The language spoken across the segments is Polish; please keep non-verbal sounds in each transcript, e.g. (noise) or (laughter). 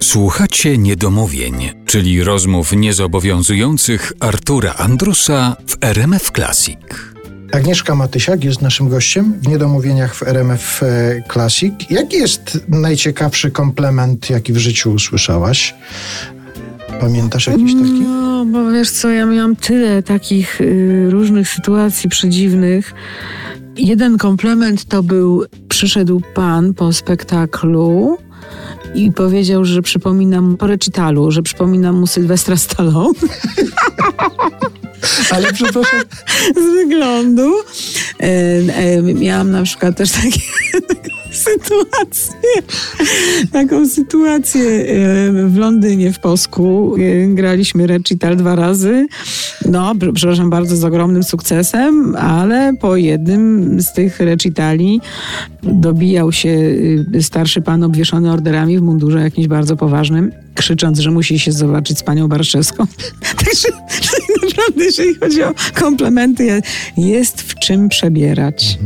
Słuchacie niedomówień, czyli rozmów niezobowiązujących Artura Andrusa w RMF Classic. Agnieszka Matysiak jest naszym gościem w Niedomówieniach w RMF e, Classic. Jaki jest najciekawszy komplement, jaki w życiu usłyszałaś? Pamiętasz jakiś taki? No, bo wiesz co, ja miałam tyle takich y, różnych sytuacji przedziwnych. Jeden komplement to był, przyszedł pan po spektaklu i powiedział, że przypomina mu, po recitalu, że przypomina mu Sylwestra Stallone Ale przepraszam, (laughs) z wyglądu. E, e, miałam na przykład też takie sytuację, taką sytuację e, w Londynie, w Posku. E, Graliśmy recital dwa razy. No, pr- przepraszam bardzo, z ogromnym sukcesem, ale po jednym z tych recitali dobijał się y, starszy pan obwieszony orderami w mundurze jakimś bardzo poważnym, krzycząc, że musi się zobaczyć z panią Barszewską. (laughs) Także tak naprawdę, jeżeli chodzi o komplementy, je- jest w czym przebierać.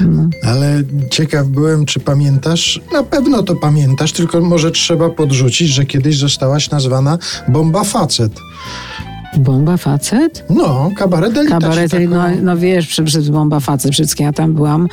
No. ale ciekaw byłem, czy pamiętasz? Na pewno to pamiętasz, tylko może trzeba podrzucić, że kiedyś zostałaś nazwana bomba facet. Bomba facet? No, kabaret Elita. Kabaret, tak- no, no wiesz, przed, przed bomba facet, wszystkie ja tam byłam,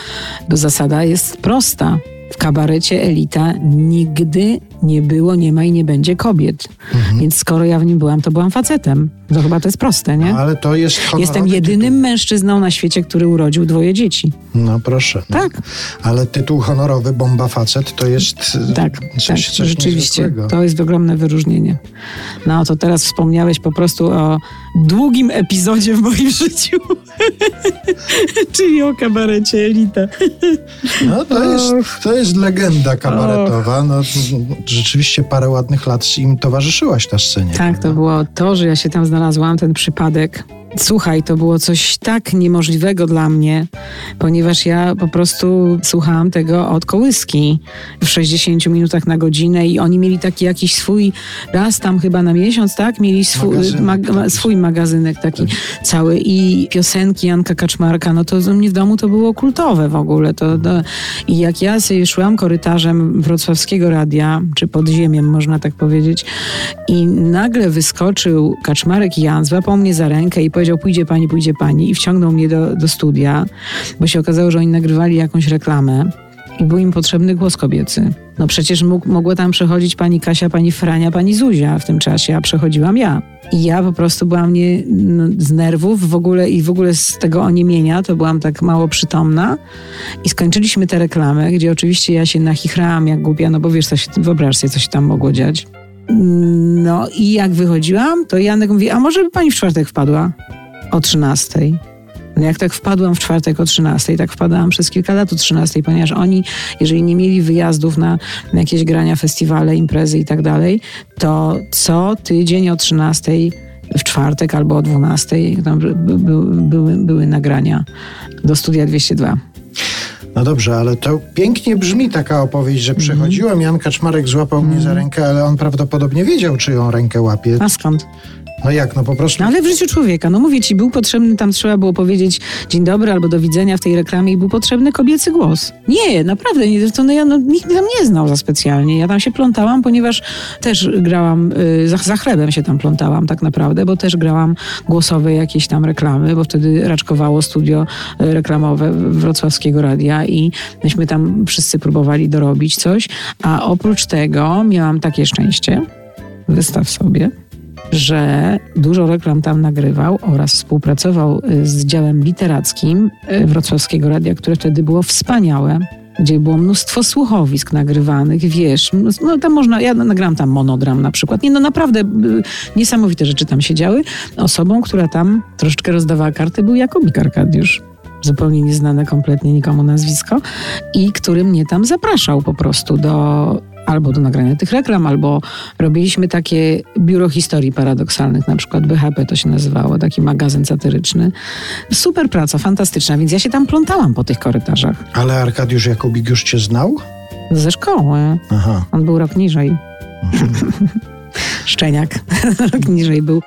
bo zasada jest prosta. W kabarecie Elita nigdy nie było, nie ma i nie będzie kobiet. Mhm. Więc skoro ja w nim byłam, to byłam facetem. To chyba to jest proste, nie? No, ale to jest Jestem jedynym mężczyzną na świecie, który urodził dwoje dzieci. Tytuł. No proszę. No. Tak, Ale tytuł honorowy bomba facet to jest e, tak, coś, tak, coś rzeczywiście. To jest ogromne wyróżnienie. No to teraz wspomniałeś po prostu o długim epizodzie w moim (laughs) życiu. (laughs) Czyli o kabarecie Elita. No to jest, to jest legenda kabaretowa. No, rzeczywiście parę ładnych lat im towarzyszyłaś na scenie. Tak, to prawda? było to, że ja się tam znalazłam, ten przypadek. Słuchaj, to było coś tak niemożliwego dla mnie, ponieważ ja po prostu słuchałam tego od kołyski w 60 minutach na godzinę i oni mieli taki jakiś swój, raz tam chyba na miesiąc, tak? Mieli swój Magazynek mag, ma, taki. swój magazynek taki cały i piosenki Janka Kaczmarka, no to u mnie w domu to było kultowe w ogóle. To, to, I jak ja sobie szłam korytarzem wrocławskiego radia, czy podziemiem można tak powiedzieć, i nagle wyskoczył Kaczmarek i Jan, złapał mnie za rękę i powiedział, pójdzie pani, pójdzie pani i wciągnął mnie do, do studia, bo się okazało, że oni nagrywali jakąś reklamę i był im potrzebny głos kobiecy. No przecież mógł, mogła tam przechodzić pani Kasia, pani Frania, pani Zuzia w tym czasie, a przechodziłam ja. I ja po prostu byłam nie, no, z nerwów w ogóle i w ogóle z tego oniemienia, to byłam tak mało przytomna. I skończyliśmy tę reklamę, gdzie oczywiście ja się nachichrałam jak głupia, no bo wiesz, co się, wyobraź sobie, co się tam mogło dziać. No i jak wychodziłam, to Janek mówi, a może by pani w czwartek wpadła o 13. No jak tak wpadłam w czwartek o 13, tak wpadałam przez kilka lat o 13, ponieważ oni, jeżeli nie mieli wyjazdów na, na jakieś grania, festiwale, imprezy i tak dalej, to co tydzień o 13 w czwartek albo o 12 tam by, by, były, były nagrania do Studia 202. No dobrze, ale to pięknie brzmi taka opowieść, że Mhm. przechodziłem, Jan Kaczmarek złapał mnie za rękę, ale on prawdopodobnie wiedział, czyją rękę łapie. A skąd? No jak, no po prostu... No ale w życiu człowieka, no mówię ci, był potrzebny, tam trzeba było powiedzieć dzień dobry albo do widzenia w tej reklamie i był potrzebny kobiecy głos. Nie, naprawdę, nie, to no ja no, nikt tam nie znał za specjalnie. Ja tam się plątałam, ponieważ też grałam, y, za, za chlebem się tam plątałam tak naprawdę, bo też grałam głosowe jakieś tam reklamy, bo wtedy raczkowało studio y, reklamowe wrocławskiego radia i myśmy tam wszyscy próbowali dorobić coś, a oprócz tego miałam takie szczęście, wystaw sobie, że dużo reklam tam nagrywał oraz współpracował y, z działem literackim y, Wrocławskiego Radia, które wtedy było wspaniałe gdzie było mnóstwo słuchowisk nagrywanych, wiesz, no tam można, ja nagrałam tam monodram na przykład, nie no naprawdę y, niesamowite rzeczy tam się działy. Osobą, która tam troszeczkę rozdawała karty był Jakubik Arkadiusz. Zupełnie nieznane kompletnie nikomu nazwisko i który mnie tam zapraszał po prostu do albo do nagrania tych reklam, albo robiliśmy takie biuro historii paradoksalnych, na przykład BHP to się nazywało, taki magazyn satyryczny. Super praca, fantastyczna, więc ja się tam plątałam po tych korytarzach. Ale Arkadiusz Jakubik już cię znał? Ze szkoły. Aha. On był rok niżej. (laughs) Szczeniak. (laughs) rok niżej był.